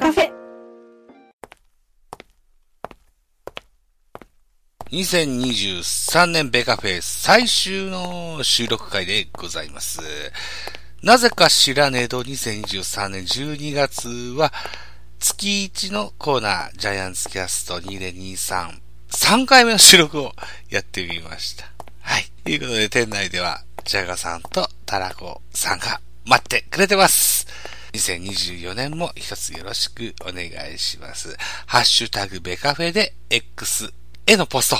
カフェ。2023年ベカフェ最終の収録会でございます。なぜか知らねえと2023年12月は月1のコーナージャイアンツキャスト2023 3回目の収録をやってみました。はい。ということで店内ではジャガさんとタラコさんが待ってくれてます。2024年も一つよろしくお願いします。ハッシュタグベカフェで X へのポスト、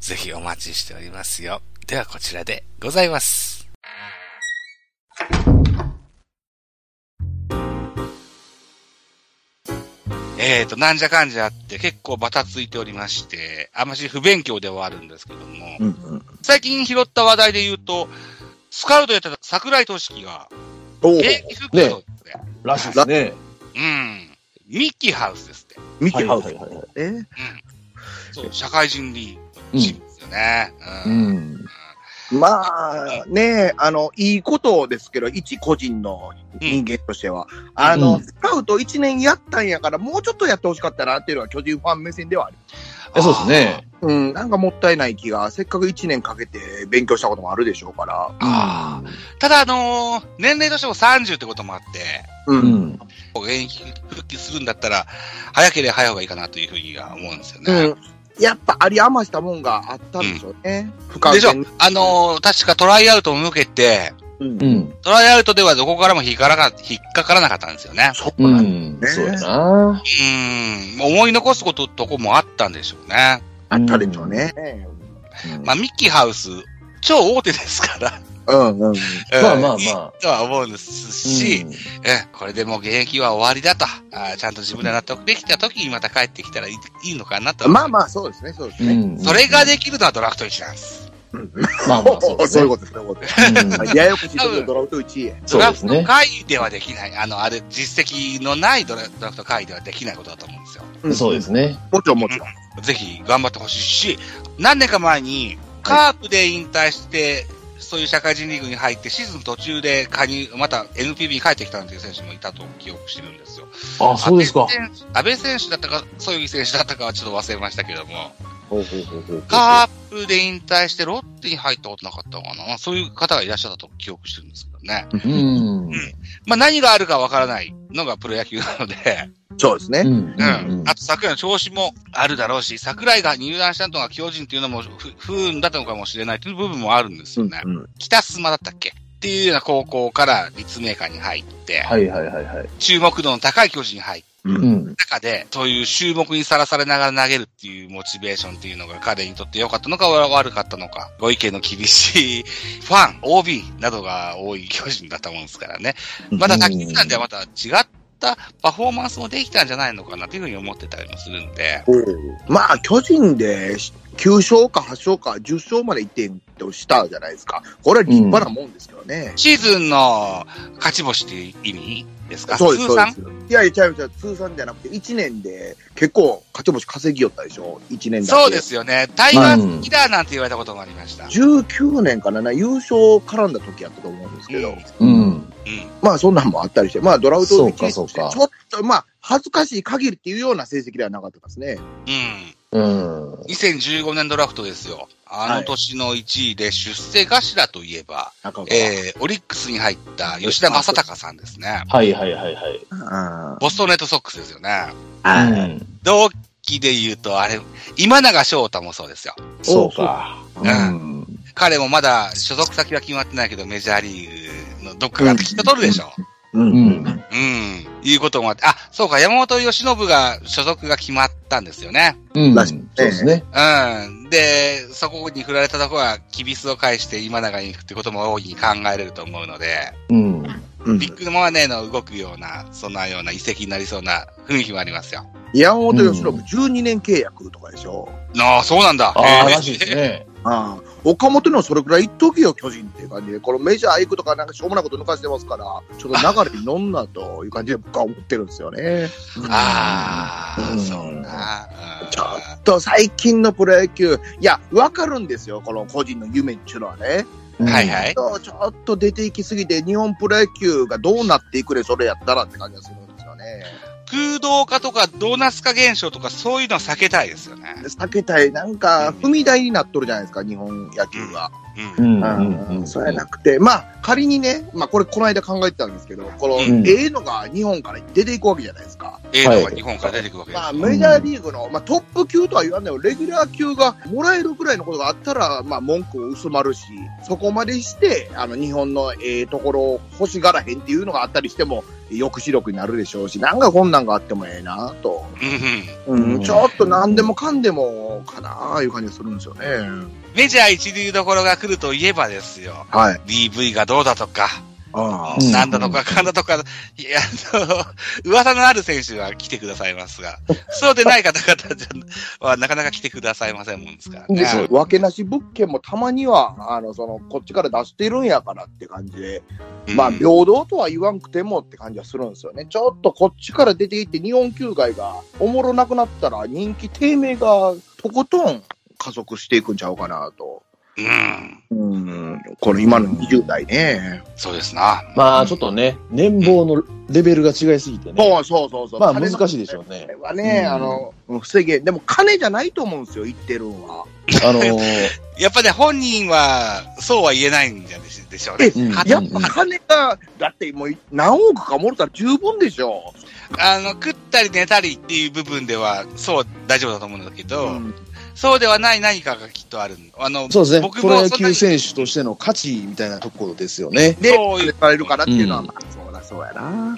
ぜひお待ちしておりますよ。ではこちらでございます。えーと、なんじゃかんじゃあって結構バタついておりまして、あまし不勉強ではあるんですけども、うんうん。最近拾った話題で言うと、スカウトやってた桜井俊樹が、現役復帰だって、らしいですね。うん。ミッキーハウスですって。ミキハウスはいはいはいはい。え？うん。そう、社会人リーグのチームですよね。う。うんん。まあ、ねあの、いいことですけど、一個人の人間としては、あの、うんスカウト1年やったんやから、もうちょっとやってほしかったなっていうのは巨人ファン目線ではある。えそうですね。うん、なんかもったいない気が、せっかく1年かけて勉強したこともあるでしょうから。あただ、あのー年齢としても30ってこともあって、う。うんん。現役復帰するんだったら、早ければ早い方がいいかなというふうには思うんですようね。ん。やっぱあり余したもんがあったんでしょうね。不完でしょ全あのー確かトライアウトも受けて、うんう。ん。トライアウトではどこからも引っかからな引っかからなかったんですよね。そううなんん。そうやな。うん。思い残すこととこもあったんでしょうね。あったでしょうね。まあ、ミッキーハウス、超大手ですから。うんうん。まあまあまあとは思うんですし、え、これでもう現役は終わりだと。あーちゃんと自分で納得できた時にまた帰ってきたらいいいいのかなと。まあまあ、そうですね、そうですね。うん。それができるのはドラフト1なんです。まあまあ、そうね。そういうことです、そうややこしいドラフト1位へ。ドラフト。会ではできない。あの、あれ、実績のないドラドラフト会ではできないことだと思うんですよ。うんそうですね。もちろんもちろん。ぜひ頑張ってほしいし、何年か前に、カープで引退して、そういう社会人リーグに入って、シーズン途中で加入、また NPB に帰ってきたなんていう選手もいたと記憶してるんですよ。あ、そうですか。安倍選手だったか、そういう選手だったかはちょっと忘れましたけども、カープで引退してロッテに入ったことなかったのかなそういう方がいらっしゃったと記憶してるんですけどね。うん。まあ何があるかわからないのがプロ野球なので、そうですね。うん。うん。あと桜井の調子もあるだろうし、桜井が入団したのが巨人っていうのも不不運だったのかもしれないという部分もあるんですよね。うん北須磨だったっけ？っていうような高校から立命館に入って、はいはいはいはい。注目度の高い巨人に入ったうんうん。中で、そういう注目にさらされながら投げるっていうモチベーションっていうのが彼にとって良かったのか悪かったのか、ご意見の厳しい ファン、OB などが多い巨人だったもんですからね。まだ先になんではまた違ったパフォーマンスもできたんじゃないのかなというふうに思ってたりもするんで。まあ、巨人で9勝か8勝か10勝まで行ってんとしたじゃないですか。これは立派なもんですけどね。シーズンの勝ち星っていう意味ですか？そうです、通算？いやいや、違う違う、通算じゃなくて、1年で結構勝ち星稼ぎよったでしょ ?1 年だけ。そうですよね。タイガースキラーなんて言われたこともありました。19年かな？な、優勝絡んだ時やったと思うんですけど、うん。まあそんなんもあったりして、まあドラフトそうか1位として、そうかちょっとまあ恥ずかしい限りっていうような成績ではなかったですね。うん。うん。2015年ドラフトですよ。あの年の1位で出世頭といえば、中川えー、オリックスに入った吉田正尚さんですね。はいはいはいはい。あボストンレッドソックスですよね。あうん。同期で言うと、あれ、今永翔太もそうですよ。そうか。ううん。彼もまだ所属先は決まってないけど、メジャーリーグのどっかがきっと取るでしょ。う。うんん。うん。いうこともあって、あ、そうか、山本由伸が所属が決まったんですよね。うん。らしいそうですね。うん。で、そこに振られたところは、キビスを返して今永に行くってことも大いに考えれると思うので、うん。うんビッグマネーの動くような、そんなような遺跡になりそうな雰囲気もありますよ。山本由伸12年契約とかでしょ。ああ、そうなんだ。ああ、らしいですね。ああ岡本にはそれくらい言っとけよ、巨人っていう感じで、このメジャー行くとかなんかしょうもないこと抜かしてますから、ちょっと流れに乗んなという感じで僕は思ってるんですよね。ああ、うんそうな。うんちょっと最近のプロ野球、いや、わかるんですよ、この個人の夢っていうのはね。はいはい。ちょちょっと出ていきすぎて、日本プロ野球がどうなっていくれ、それやったらって感じがするんですよね。空洞化とかドーナツ化現象とかそういうのは避けたいですよね。避けたい。なんか、踏み台になっとるじゃないですか、日本野球が。うん。うんうんそうやなくて、まあ、仮にね、まあ、これ、この間考えてたんですけど、この、うんええのが日本から出ていくわけじゃないですか。ええのが日本から出てくるわけです。まあ、メジャーリーグの、まあ、トップ級とは言わんでも、レギュラー級がもらえるぐらいのことがあったら、まあ、文句薄まるし、そこまでして、あの、日本のええところを欲しがらへんっていうのがあったりしても、抑止力になるでしょうし、なんかこんなんがあってもええなと。うんちょっと何でもかんでもかなあいう感じがするんですよね。メジャー一流どころが来るといえばですよ。はい。DV がどうだとか、なんだとかかんだとか、いや、あの、噂のある選手は来てくださいますが、そうでない方々はなかなか来てくださいませんもんですからで、ね。分けなし物件もたまには、あの、その、こっちから出してるんやからって感じで、うんまあ、平等とは言わんくてもって感じはするんですよね。ちょっとこっちから出ていって、日本球界がおもろなくなったら、人気低迷がとことん加速していくんちゃうかなと。うん。うん、この今の20代ね。そうですな。まあ、ちょっとね、年俸のレベルが違いすぎてね。そうそうそうそう。まあ難しいでしょうねこれはね、うんあの、防げ、でも金じゃないと思うんですよ、言ってるんは。あのー、やっぱね、本人は、そうは言えないんじゃでしょうね。やっぱ金が、だってもう何億かもろたら十分でしょ。あの、食ったり寝たりっていう部分では、そう、大丈夫だと思うんだけど、うんそうではない何かがきっとある。あの、そうですね。僕プロ野球選手としての価値みたいなところですよね。で、そういうされるからっていうのは、うんまあ、そうだ、そうやな。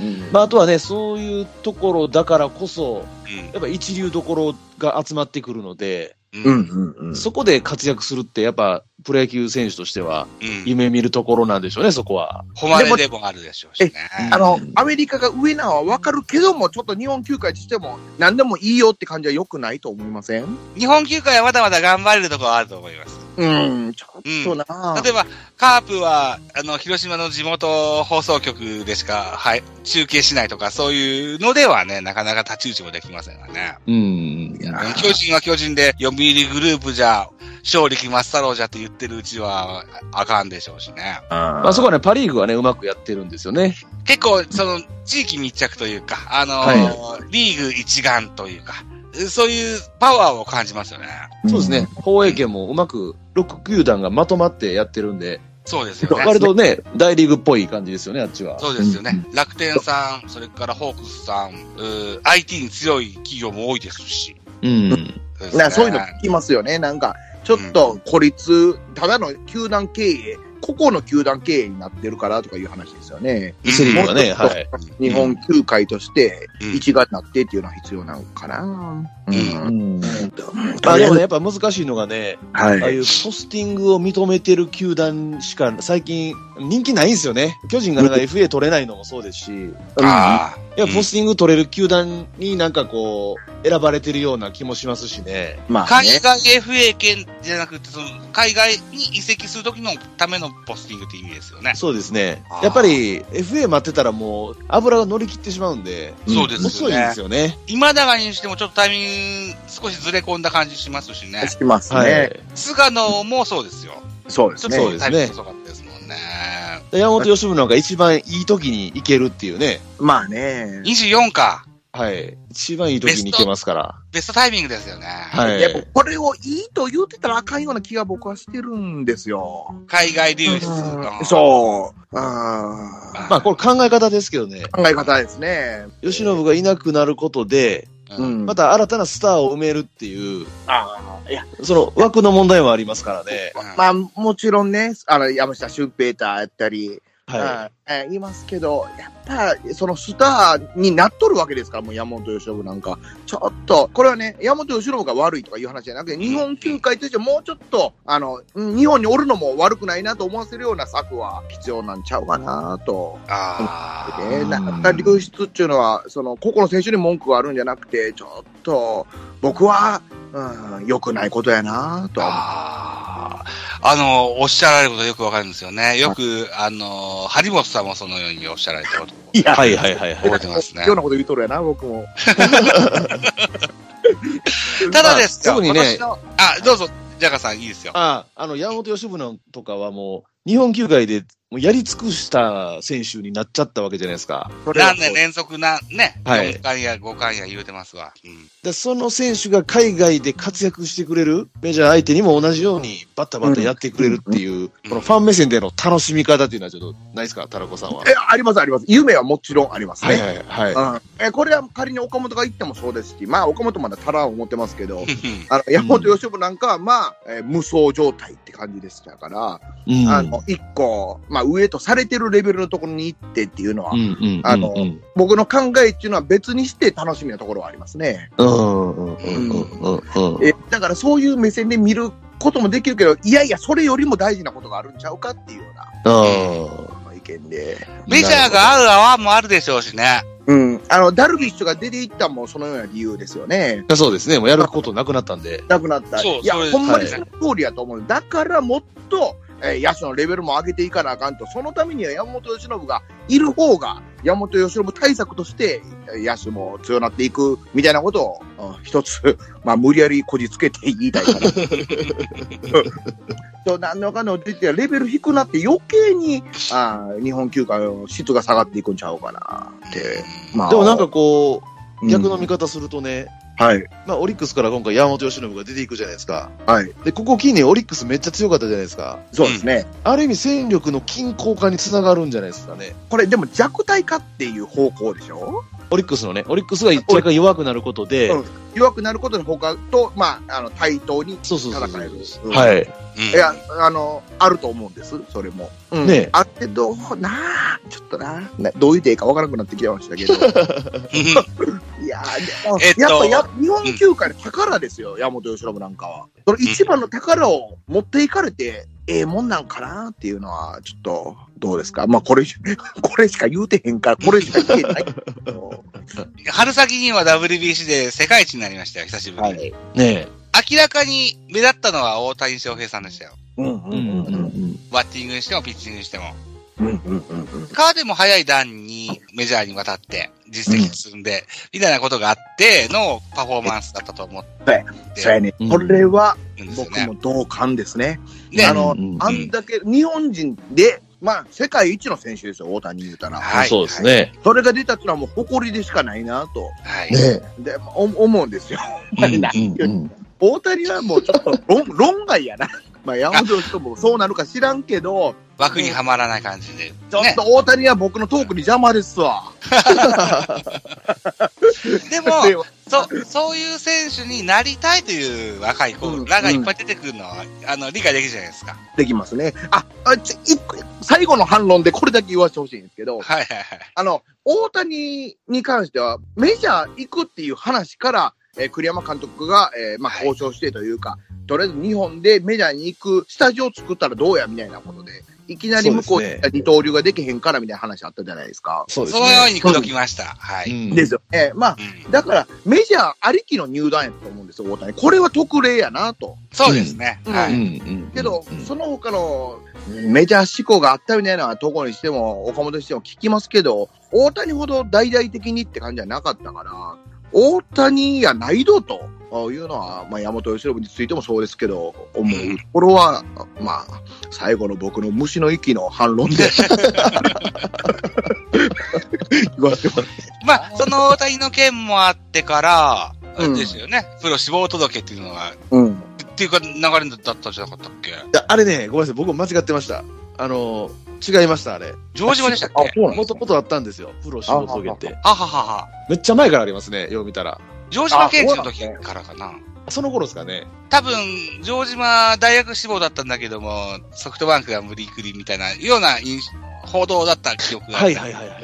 うんまあ、あとはね、そういうところだからこそ、うんやっぱ一流どころが集まってくるので、うん。ううん。ん、うん、そこで活躍するって、やっぱプロ野球選手としてはうん。夢見るところなんでしょうね、そこは。誉れでもあるでしょうしね。あの、アメリカが上なのはわかるけども、ちょっと日本球界としても、何でもいいよって感じは良くないと思いません？日本球界はまだまだ頑張れるところはあると思います。うん、ちょっとな、例えば、カープは、あの、広島の地元放送局でしか、はい、中継しないとか、そういうのではね、なかなか太刀打ちもできませんがね。うん。いや巨人は巨人で、読売グループじゃ、勝力松太郎じゃって言ってるうちは、あかんでしょうしね。まあそこはね、パリーグはね、うまくやってるんですよね。結構、その、地域密着というか、あのはリーグ一丸というか、そういうパワーを感じますよね。そうですね。放映権もうまく6球団がまとまってやってるんで、そうですよね。割とね、大リーグっぽい感じですよね、あっちは。そうですよね。楽天さん、それからホークスさん、うー IT に強い企業も多いですし。うん。そうねなそういうの聞きますよね。なんか、ちょっと孤立、ただの球団経営、個々の球団経営になってるからとかいう話ですよね。セリーグがね、はい。日本球界としてうん一丸になってっていうのは必要なのかな。うん。うん。ままあでもね、やっぱ難しいのがね、はい。ああいうポスティングを認めてる球団しか最近人気ないんですよね。巨人がなんか FA 取れないのもそうですし、いああ。や、ポスティング取れる球団になんかこう、選ばれてるような気もしますしね。まあね。海外 FA 権じゃなくて、その、海外に移籍するときのためのポスティングって意味ですよね。そうですねやっぱり FA 待ってたらもう油が乗り切ってしまうんで、そうです遅いです。よね。今だがにしてもちょっとタイミング少しずれ込んだ感じしますしね。しますはね。い。菅野もそうですよ。そうですね。ちょっとそうですねタイミング遅かったですもんね。山本由伸なんか一番いい時に行けるっていうね。まあね。24か。はい。一番いい時に行けますから。ベストタイミングですよね。はい。やっぱこれをいいと言うてたらあかんような気が僕はしてるんですよ。海外流出。うんそう。あまあこれ考え方ですけどね。考え方ですね。吉信がいなくなることで、う。うんん。また新たなスターを埋めるっていう、ああ、いや、その枠の問題もありますからね。うんまあ、もちろんね、あの、山下俊平太やったり、はえーいますけど、やっぱ、そのスターになっとるわけですから、もう山本由伸なんか。ちょっと、これはね、山本由伸が悪いとかいう話じゃなくて、日本球界としてもうちょっと、あの、うん日本におるのも悪くないなと思わせるような策は必要なんちゃうかなと。ああ。で、なんか流出っていうのは、その、個々の選手に文句があるんじゃなくて、ちょっと、僕は、うん、良くないことやなと。ああ。あの、おっしゃられることよくわかるんですよね。よく、あの、張本さんもそのようにおっしゃられたことをいやい。はいはいはいはい覚え。てますねよう。なこと言うとるやな、僕も。ただですよ。特にねあ、どうぞ、ジャガさんいいですよ。ああ、あの、山本由伸のとかはもう、日本球界でもうやり尽くした選手になっちゃったわけじゃないですか。それは何年連続な、ね、はい4回や5回や言うてますわ。うん。でその選手が海外で活躍してくれる、メジャー相手にも同じようにバッタバッタやってくれるっていう、このファン目線での楽しみ方っていうのはちょっとないですか、タラコさんは。え、ありますあります。夢はもちろんありますね。はいはいはい。うん、えこれは仮に岡本が行ってもそうですし、まあ岡本まだ足らん思ってますけど、あの山本由伸なんかは、まあ、えー無双状態って感じでしたから、うんあの、一個、まあ上とされてるレベルのところに行ってっていうのは、あのうん僕の考えっていうのは別にして楽しみなところはありますね。うんうんうんうんうんうんえだからそういう目線で見ることもできるけど、いやいや、それよりも大事なことがあるんちゃうかっていうような、まあ、意見で。メジャーが合う合わんもあるでしょうしね。うん。あの、ダルビッシュが出て行ったのもそのような理由ですよね。うんそうですね。もうやることなくなったんで。なくなった。いやそうそれ、ほんまにはいその通りやと思う。だからもっと、えー野手のレベルも上げていかなあかんと。そのためには山本由伸がいる方が、山本由伸対策として、えー野手も強なっていく、みたいなことを、うん一つ、まあ、無理やりこじつけて言いたいかな。そう、なんのかの出て、レベル低くなって余計に、あー日本球界の質が下がっていくんちゃうかなって。まあ。でもなんかこう、うん、逆の見方するとね、はい。まあオリックスから今回山本由伸が出ていくじゃないですか。はい。で、ここ近年オリックスめっちゃ強かったじゃないですか。そうですね。ある意味戦力の均衡化につながるんじゃないですかね。これでも弱体化っていう方向でしょ？オリックスのね、オリックスが若干弱くなることで、うん弱くなることの他と、まあ、あの、対等にそうそうそう戦える。うんはい。うんいや、あの、あると思うんです、それも。うんねえあけど、なあ、ちょっとな、などう言っていいかわからなくなってきましたけど。えっとやっぱや、日本球界の宝ですよ、山本由伸なんかは。その一番の宝を持っていかれて、ええもんなんかなっていうのは、ちょっと、どうですか？まあ、これ、これしか言うてへんから、これしか言えない。春先には WBC で世界一になりましたよ、久しぶりに。はい。ね明らかに目立ったのは大谷翔平さんでしたよ。うんうんえ。うんうんうんバッティングにしてもピッチングにしても。うんうんうんうん。川でも早い段にメジャーに渡って実績積んで、みたいなことがあってのパフォーマンスだったと思ってそうやね。うんこれは。僕も同感ですね。であのあんだけ、日本人で、まあ、世界一の選手ですよ、大谷言うたら。はいそうですね。それが出たっていうのはもう誇りでしかないなと、はい。ねで、お思うんですよ。うん 大谷はもうちょっと論、論外やな。まあ、山本由伸もそうなるか知らんけど、枠にはまらない感じで。ね。ちょっと大谷は僕のトークに邪魔ですわ。でも、でそう、そういう選手になりたいという若い子うんらがいっぱい出てくるのは、あの、理解できるじゃないですか。できますね。あ、あち最後の反論でこれだけ言わせてほしいんですけど、はいはいはい。あの、大谷に関しては、メジャー行くっていう話から、えー栗山監督が、えーまあ、はい交渉してというか、とりあえず日本でメジャーに行くスタジオ作ったらどうやみたいなことで、いきなり向こうそうですねで二刀流ができへんからみたいな話あったじゃないですか。そうですそのようね。に口説きました。はい。うんですよね。まあ、うんだから、メジャーありきの入団やと思うんですよ、大谷。これは特例やなと。そうですね。うんはい。うんうんけどうん、その他のメジャー志向があったみたいなところにしても、岡本にしても聞きますけど、大谷ほど大々的にって感じはなかったから、大谷やないどというのは、まあ、山本由伸についてもそうですけど、思うところは、まあ、最後の僕の虫の息の反論で言わせて。まあ、その大谷の件もあってから、うんですよね。プロ志望届っていうのが、うん。っていうか流れだったんじゃなかったっけ？いやあれね、ごめんなさい。僕間違ってました。あの、違いました、あれ。城島でしたっあ、けそうなんですもともとあったんですよ。プロ仕事遂げて。はははは。めっちゃ前からありますね、よう見たら。城島健治の時からかな。その頃ですかね。多分、城島大学志望だったんだけども、ソフトバンクが無理くりみたいな、ような印報道だった記憶が。はいはいはいはい。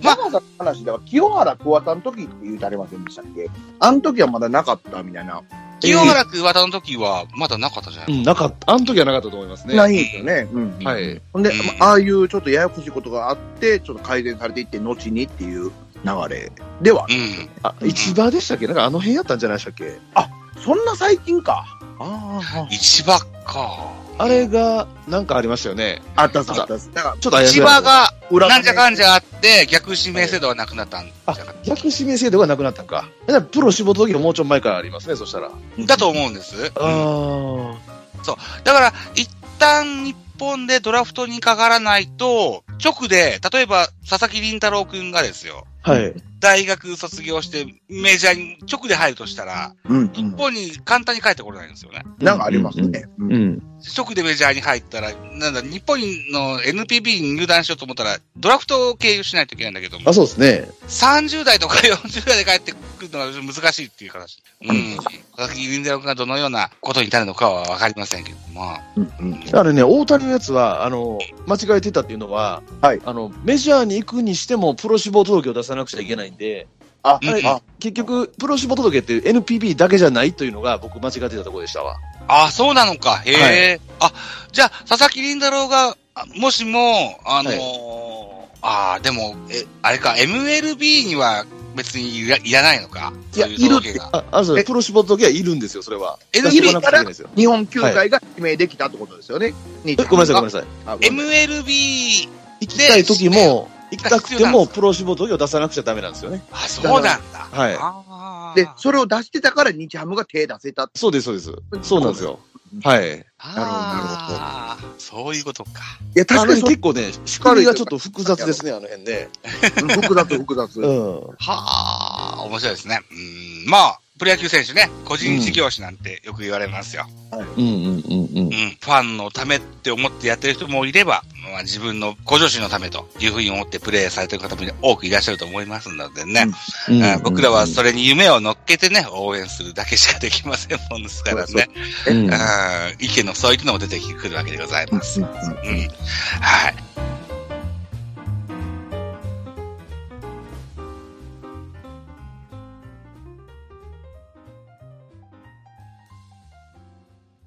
まあの話では、清原桑田の時って言うてありませんでしたっけ？あの時はまだなかったみたいな。清原桑田の時は、まだなかったじゃない、うん、なかった。あの時はなかったと思いますね。ないんですよね。うん。はい。ほんで、あああいうちょっとややこしいことがあって、ちょっと改善されていって、後にっていう流れでは、うん。あ、市場でしたっけ？なんかあの辺やったんじゃないでしたっけ？そんな最近か。ああ、市場か。あれが、なんかありましたよね。あったっすあったっす。だかちょっと市場が、裏なんじゃかんじゃあって、逆指名制度はなくなったんじゃあなかっ、逆指名制度がなくなったんか。だからプロ志望時はもうちょい前からありますね、そしたら。た。だと思うんです。あだから、一旦日本でドラフトにかからないと、直で、例えば、佐々木麟太郎くんがですよ、はい。大学卒業してメジャーに直で入るとしたら、うん。日本に簡単に帰ってこれないんですよね。なんかありますね。う。うんん。直でメジャーに入ったら、なんだ、日本の NPB に入団しようと思ったら、ドラフトを経由しないといけないんだけどもあ、、そうですね。30代とか40代で帰ってくるのが難しいっていう形。うん。佐々木麟太郎君がどのようなことに至るのかはわかりませんけども。うんうんだからね、大谷のやつは、あの、間違えてたっていうのは、はいあの、メジャーに行くにしても、プロ志望届を出さなくちゃいけないんで、あ、うんあ、結局、プロ志望届って NPB だけじゃないというのが、僕間違ってたところでしたわ。あ、そうなのか。へえ。あ、じゃあ、佐々木麟太郎が、あもしも、あのーああ、でも、え、あれか、MLB には別にいらいらないのか。いやそういう届けが。あ、あそうえプロ志望届はいるんですよ、それは。NPB 出してこなくちゃいけないですよ。日本球界が指名できたってことですよね。えごめんなさい、ごめんなさい。ごめんなさい MLB、行きたい時も、行きたくても、プロ志望届を出さなくちゃダメなんですよね。あ、そうなんだ。はいで、それを出してたから日ハムが手出せた。そうです、そうです。そうなんですよ。はい。あーそういうことか。いや、確かに結構ね、仕組みがちょっと複雑ですね、あの辺で。複雑、複雑。うん。はあ、面白いですね。うん、まあ、プロ野球選手ね、個人事業主なんてよく言われますよ。うんうんうんうんうん、。ファンのためって思ってやってる人もいれば、まあ、自分のご助身のためというふうに思ってプレーされてる方も多くいらっしゃると思いますのでね。うんあ僕らはそれに夢を乗っけてね、応援するだけしかできませんもんですからね。うん意見のそういうのも出てくるわけでございます。うん。はい。